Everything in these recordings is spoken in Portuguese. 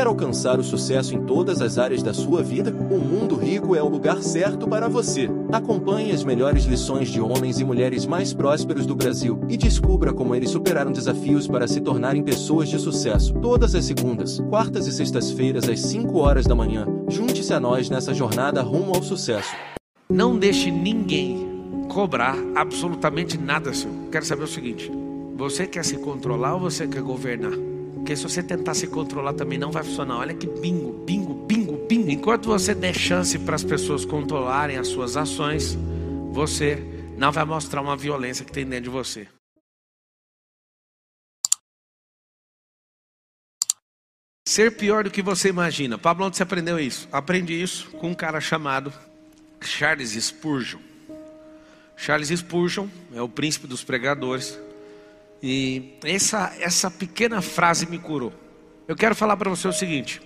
Quer alcançar o sucesso em todas as áreas da sua vida? O Mundo Rico é o lugar certo para você. Acompanhe as melhores lições de homens e mulheres mais prósperos do Brasil e descubra como eles superaram desafios para se tornarem pessoas de sucesso. Todas as segundas, quartas e sextas-feiras às 5 horas da manhã. Junte-se a nós nessa jornada rumo ao sucesso. Não deixe ninguém cobrar absolutamente nada seu. Quero saber o seguinte: você quer se controlar ou você quer governar? Porque se você tentar se controlar também não vai funcionar. Olha que bingo, bingo, bingo, bingo. Enquanto você der chance para as pessoas controlarem as suas ações, você não vai mostrar uma violência que tem dentro de você. Ser pior do que você imagina. Pablo, onde você aprendeu isso? Aprendi isso com um cara chamado Charles Spurgeon. Charles Spurgeon é o príncipe dos pregadores. E essa, essa pequena frase me curou. Eu quero falar para você o seguinte: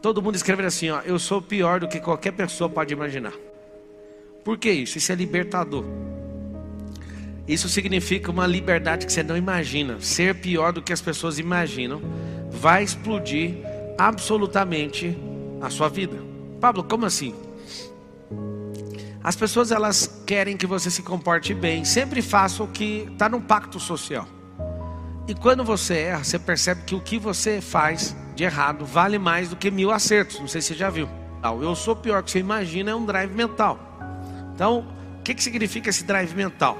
todo mundo escreve assim, ó, eu sou pior do que qualquer pessoa pode imaginar. Por que isso? Isso é libertador. Isso significa uma liberdade que você não imagina. Ser pior do que as pessoas imaginam vai explodir absolutamente a sua vida. Pablo, como assim? As pessoas elas querem que você se comporte bem, sempre faça o que está no pacto social. E quando você erra, você percebe que o que você faz de errado vale mais do que mil acertos. Não sei se você já viu. Eu sou pior que você imagina é um drive mental. Então, o que, que significa esse drive mental?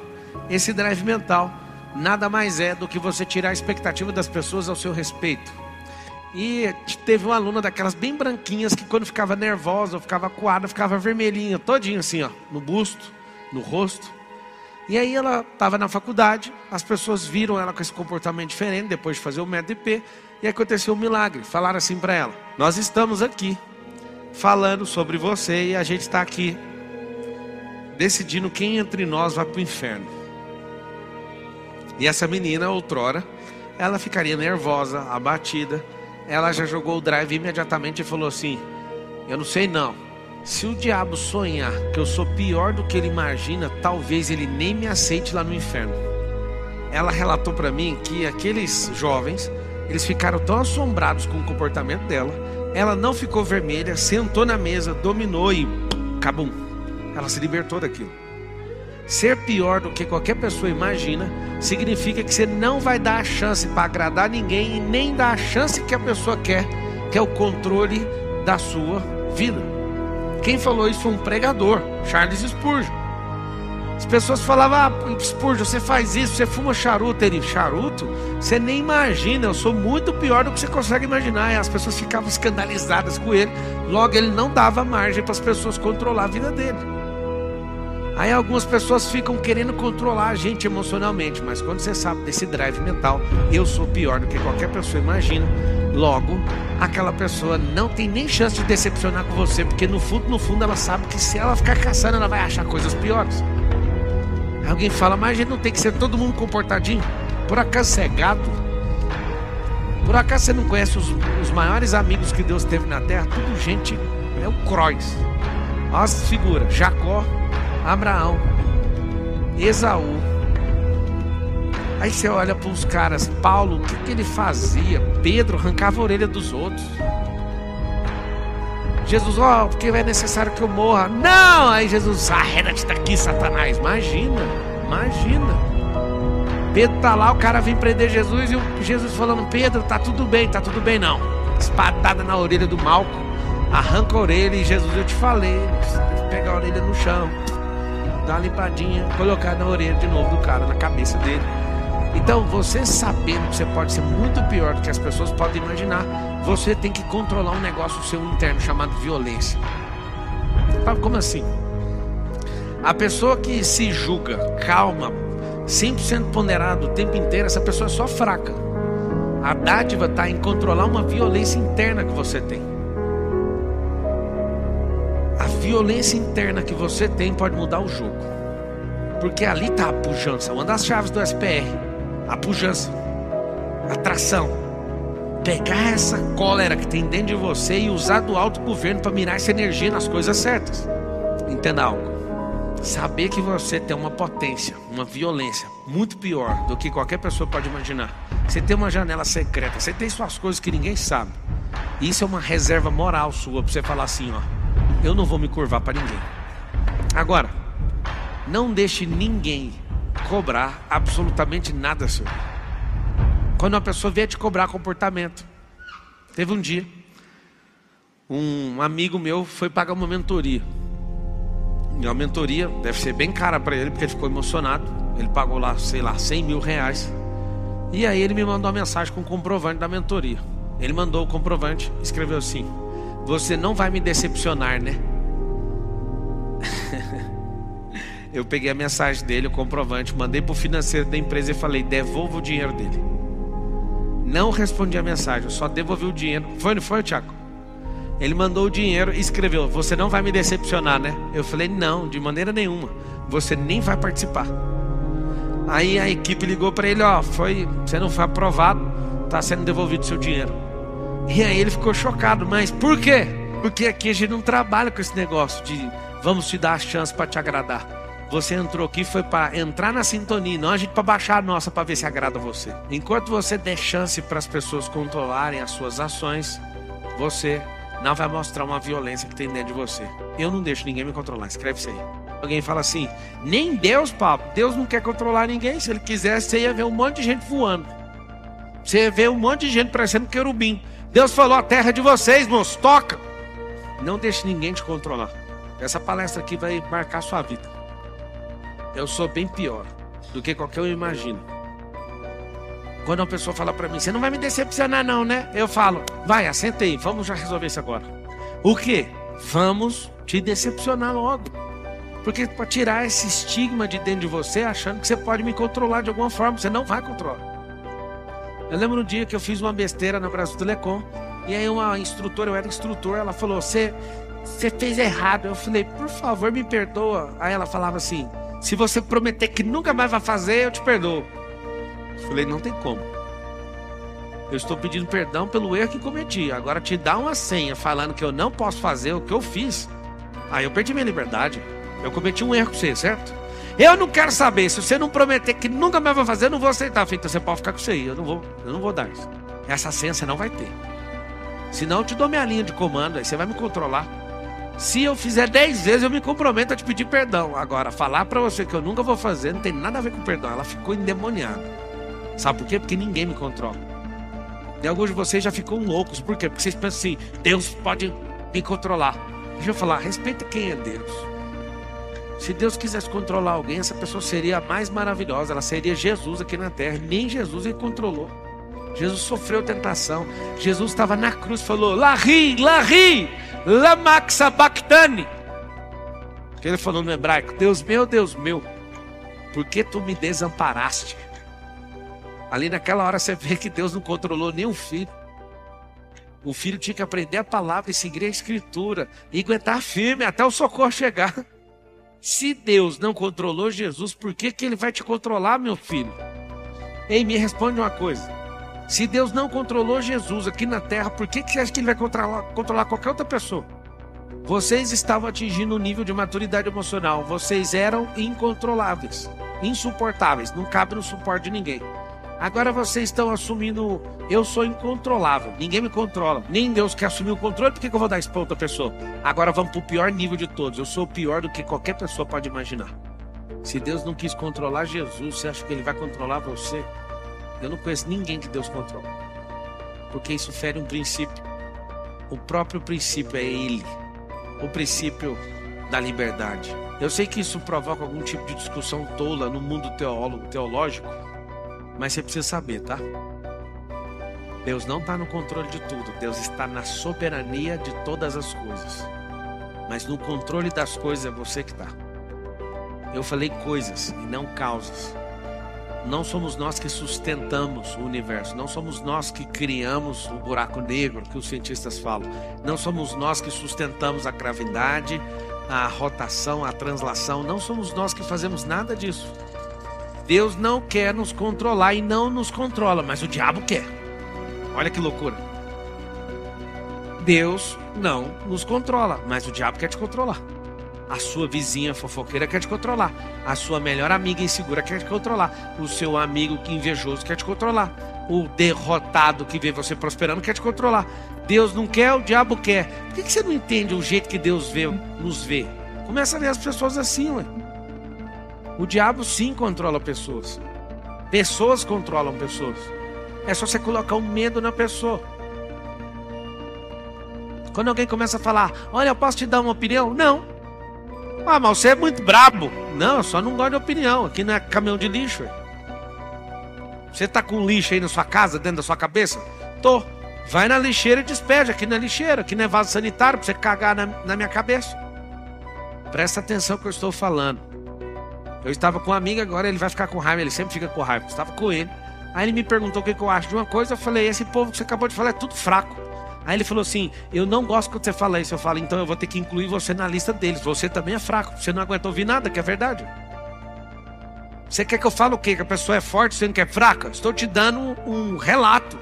Esse drive mental nada mais é do que você tirar a expectativa das pessoas ao seu respeito. E teve uma aluna daquelas bem branquinhas que quando ficava nervosa ou ficava coada, ficava vermelhinha, todinha assim, ó, no busto, no rosto. E aí ela estava na faculdade, as pessoas viram ela com esse comportamento diferente depois de fazer o IP, e aconteceu um milagre. Falaram assim para ela: Nós estamos aqui falando sobre você e a gente está aqui decidindo quem entre nós vai para o inferno. E essa menina, outrora, ela ficaria nervosa, abatida ela já jogou o drive imediatamente e falou assim: Eu não sei não. Se o diabo sonhar que eu sou pior do que ele imagina, talvez ele nem me aceite lá no inferno. Ela relatou para mim que aqueles jovens, eles ficaram tão assombrados com o comportamento dela, ela não ficou vermelha, sentou na mesa, dominou e cabum. Ela se libertou daquilo. Ser pior do que qualquer pessoa imagina significa que você não vai dar a chance para agradar ninguém e nem dar a chance que a pessoa quer, que é o controle da sua vida. Quem falou isso foi um pregador, Charles Spurgeon. As pessoas falavam, ah, Spurgeon, você faz isso, você fuma charuto. Ele, charuto? Você nem imagina, eu sou muito pior do que você consegue imaginar. E as pessoas ficavam escandalizadas com ele. Logo, ele não dava margem para as pessoas controlar a vida dele. Aí algumas pessoas ficam querendo controlar a gente emocionalmente, mas quando você sabe desse drive mental, eu sou pior do que qualquer pessoa imagina. Logo, aquela pessoa não tem nem chance de decepcionar com você, porque no fundo, no fundo, ela sabe que se ela ficar caçando, ela vai achar coisas piores. Alguém fala, mas a gente não tem que ser todo mundo comportadinho. Por acaso você é gado? Por acaso você não conhece os, os maiores amigos que Deus teve na terra? Tudo gente, é o Croix. Olha as figuras, Jacó, Abraão, Esaú. Aí você olha para os caras, Paulo, o que, que ele fazia? Pedro arrancava a orelha dos outros. Jesus, ó, oh, porque é necessário que eu morra. Não! Aí Jesus, arreda-te daqui, Satanás. Imagina, imagina. Pedro tá lá, o cara vem prender Jesus e o Jesus falando: Pedro, tá tudo bem, tá tudo bem não. Espadada na orelha do Malco, arranca a orelha e Jesus, eu te falei, pegar a orelha no chão dar uma limpadinha, colocar na orelha de novo do cara, na cabeça dele. Então, você sabendo que você pode ser muito pior do que as pessoas podem imaginar, você tem que controlar um negócio seu interno chamado violência. Como assim? A pessoa que se julga calma, 100% ponderado o tempo inteiro, essa pessoa é só fraca. A dádiva está em controlar uma violência interna que você tem violência interna que você tem pode mudar o jogo. Porque ali está a pujança, uma das chaves do SPR. A pujança, a tração. Pegar essa cólera que tem dentro de você e usar do alto governo para mirar essa energia nas coisas certas. Entenda algo. Saber que você tem uma potência, uma violência muito pior do que qualquer pessoa pode imaginar. Você tem uma janela secreta, você tem suas coisas que ninguém sabe. Isso é uma reserva moral sua para você falar assim, ó, eu não vou me curvar para ninguém. Agora, não deixe ninguém cobrar absolutamente nada seu. Quando uma pessoa vier te cobrar comportamento. Teve um dia, um amigo meu foi pagar uma mentoria. E a mentoria deve ser bem cara para ele, porque ele ficou emocionado. Ele pagou lá, sei lá, 100 mil reais. E aí ele me mandou uma mensagem com o comprovante da mentoria. Ele mandou o comprovante, escreveu assim: Você não vai me decepcionar, né? Eu peguei a mensagem dele, o comprovante, mandei para o financeiro da empresa e falei: devolva o dinheiro dele. Não respondi a mensagem, só devolvi o dinheiro. Foi, não foi, Tiago? Ele mandou o dinheiro e escreveu: Você não vai me decepcionar, né? Eu falei: Não, de maneira nenhuma. Você nem vai participar. Aí a equipe ligou para ele: Ó, foi, você não foi aprovado, está sendo devolvido seu dinheiro. E aí ele ficou chocado, mas por quê? Porque aqui a gente não trabalha com esse negócio de vamos te dar a chance para te agradar. Você entrou aqui foi para entrar na sintonia, não a gente para baixar a nossa para ver se agrada você. Enquanto você der chance para as pessoas controlarem as suas ações, você não vai mostrar uma violência que tem dentro de você. Eu não deixo ninguém me controlar. Escreve isso aí. Alguém fala assim: nem Deus, Pablo. Deus não quer controlar ninguém. Se ele quisesse, você ia ver um monte de gente voando. Você ia ver um monte de gente parecendo querubim. Deus falou: a terra é de vocês, moço, toca. Não deixe ninguém te controlar. Essa palestra aqui vai marcar a sua vida. Eu sou bem pior do que qualquer um imagina. Quando uma pessoa fala para mim, você não vai me decepcionar, não, né? Eu falo, vai, assenta aí, vamos já resolver isso agora. O quê? Vamos te decepcionar logo. Porque para tirar esse estigma de dentro de você, achando que você pode me controlar de alguma forma, você não vai controlar. Eu lembro um dia que eu fiz uma besteira na Brasil Telecom. E aí uma instrutora, eu era instrutor, ela falou: você fez errado. Eu falei, por favor, me perdoa. Aí ela falava assim: Se você prometer que nunca mais vai fazer, eu te perdoo. Eu falei, não tem como. Eu estou pedindo perdão pelo erro que cometi. Agora te dá uma senha falando que eu não posso fazer o que eu fiz. Aí eu perdi minha liberdade. Eu cometi um erro com você, certo? Eu não quero saber. Se você não prometer que nunca mais vai fazer, eu não vou aceitar. Então você pode ficar com isso aí. Eu não vou, eu não vou dar isso. Essa senha você não vai ter. Senão eu te dou minha linha de comando, aí você vai me controlar. Se eu fizer dez vezes, eu me comprometo a te pedir perdão. Agora, falar para você que eu nunca vou fazer não tem nada a ver com perdão. Ela ficou endemoniada. Sabe por quê? Porque ninguém me controla. E alguns de vocês já ficam loucos. Por quê? Porque vocês pensam assim: Deus pode me controlar. Deixa eu falar, respeita quem é Deus. Se Deus quisesse controlar alguém, essa pessoa seria a mais maravilhosa. Ela seria Jesus aqui na terra. Nem Jesus ele controlou. Jesus sofreu tentação. Jesus estava na cruz e falou: Larri, Larri, Lamak Sabachthani. Que ele falou no hebraico: Deus meu, Deus meu, por que tu me desamparaste? Ali naquela hora você vê que Deus não controlou o filho. O filho tinha que aprender a palavra e seguir a escritura e aguentar firme até o socorro chegar. Se Deus não controlou Jesus, por que, que ele vai te controlar, meu filho? Ei, me responde uma coisa. Se Deus não controlou Jesus aqui na terra, por que, que você acha que ele vai controlar, controlar qualquer outra pessoa? Vocês estavam atingindo um nível de maturidade emocional. Vocês eram incontroláveis, insuportáveis. Não cabe no suporte de ninguém. Agora vocês estão assumindo, eu sou incontrolável, ninguém me controla, nem Deus quer assumir o controle, por que, que eu vou dar isso para outra pessoa? Agora vamos para o pior nível de todos, eu sou pior do que qualquer pessoa pode imaginar. Se Deus não quis controlar Jesus, você acha que ele vai controlar você? Eu não conheço ninguém que Deus controla, porque isso fere um princípio. O próprio princípio é Ele, o princípio da liberdade. Eu sei que isso provoca algum tipo de discussão tola no mundo teólogo, teológico, mas você precisa saber, tá? Deus não está no controle de tudo. Deus está na soberania de todas as coisas. Mas no controle das coisas é você que está. Eu falei coisas e não causas. Não somos nós que sustentamos o universo. Não somos nós que criamos o buraco negro que os cientistas falam. Não somos nós que sustentamos a gravidade, a rotação, a translação. Não somos nós que fazemos nada disso. Deus não quer nos controlar e não nos controla, mas o diabo quer. Olha que loucura. Deus não nos controla, mas o diabo quer te controlar. A sua vizinha fofoqueira quer te controlar. A sua melhor amiga insegura quer te controlar. O seu amigo invejoso quer te controlar. o derrotado que vê você prosperando quer te controlar. Deus não quer, o diabo quer. Por que você não entende o jeito que Deus vê, nos vê? Começa a ver as pessoas assim, ué. O diabo sim controla pessoas. Pessoas controlam pessoas. É só você colocar o um medo na pessoa. Quando alguém começa a falar, olha, eu posso te dar uma opinião? Não. Ah, mas você é muito brabo. Não, só não gosto de opinião. Aqui não é caminhão de lixo. Você tá com lixo aí na sua casa, dentro da sua cabeça? Tô. Vai na lixeira e despede. Aqui na lixeira, aqui não é vaso sanitário pra você cagar na, na minha cabeça. Presta atenção que eu estou falando. Eu estava com um amigo agora, ele vai ficar com raiva, ele sempre fica com raiva. Eu estava com ele. Aí ele me perguntou o que, que eu acho de uma coisa. Eu falei: esse povo que você acabou de falar é tudo fraco. Aí ele falou assim: Eu não gosto quando você fala isso. Eu falo: Então eu vou ter que incluir você na lista deles. Você também é fraco. Você não aguenta ouvir nada, que é verdade. Você quer que eu fale o quê? Que a pessoa é forte, sendo que é fraca? Estou te dando um, relato.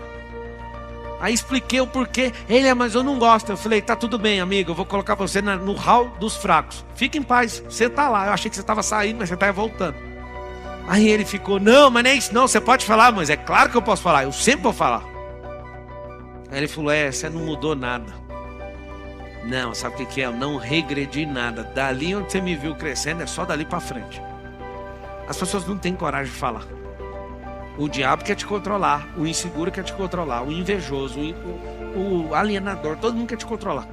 Aí expliquei o porquê. Ele é, mas eu não gosto. Eu falei, tá tudo bem, amigo. Eu vou colocar você no hall dos fracos. Fique em paz. Você tá lá. Eu achei que você estava saindo, mas você está voltando. Aí ele ficou, não, mas nem isso, não. Você pode falar, mas é claro que eu posso falar. Eu sempre vou falar. Aí ele falou, é, você não mudou nada. Não, sabe o que, que é? Eu não regredi nada. Dali onde você me viu crescendo, é só dali para frente. As pessoas não têm coragem de falar. O diabo quer te controlar, o inseguro quer te controlar, o invejoso, o, o alienador, todo mundo quer te controlar.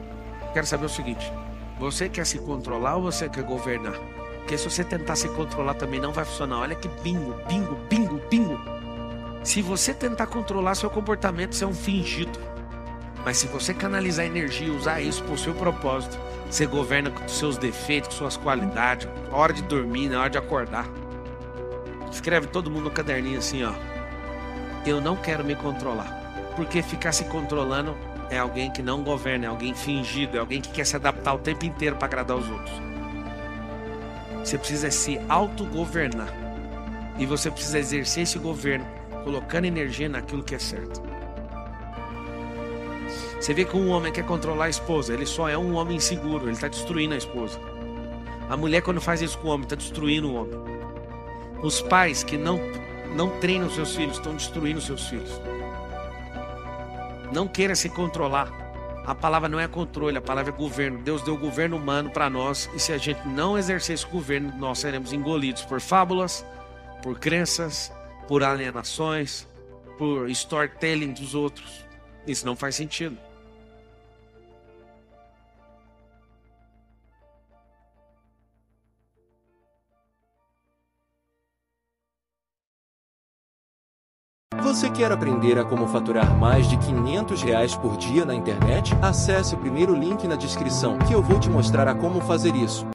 Quero saber o seguinte: você quer se controlar ou você quer governar? Porque se você tentar se controlar também não vai funcionar. Olha que bingo, bingo, bingo, bingo. Se você tentar controlar seu comportamento, você é um fingido. Mas se você canalizar energia e usar isso para o seu propósito, você governa com seus defeitos, com suas qualidades, hora de dormir, na hora de acordar. Escreve todo mundo no caderninho assim, ó. Eu não quero me controlar. Porque ficar se controlando é alguém que não governa, é alguém fingido, é alguém que quer se adaptar o tempo inteiro para agradar os outros. Você precisa se autogovernar. E você precisa exercer esse governo, colocando energia naquilo que é certo. Você vê que um homem quer controlar a esposa, ele só é um homem inseguro, ele está destruindo a esposa. A mulher, quando faz isso com o homem, está destruindo o homem. Os pais que não, não treinam seus filhos estão destruindo seus filhos. Não queira se controlar. A palavra não é controle, a palavra é governo. Deus deu governo humano para nós, e se a gente não exercer esse governo, nós seremos engolidos por fábulas, por crenças, por alienações, por storytelling dos outros. Isso não faz sentido. Você quer aprender a como faturar mais de 500 reais por dia na internet? Acesse o primeiro link na descrição que eu vou te mostrar a como fazer isso.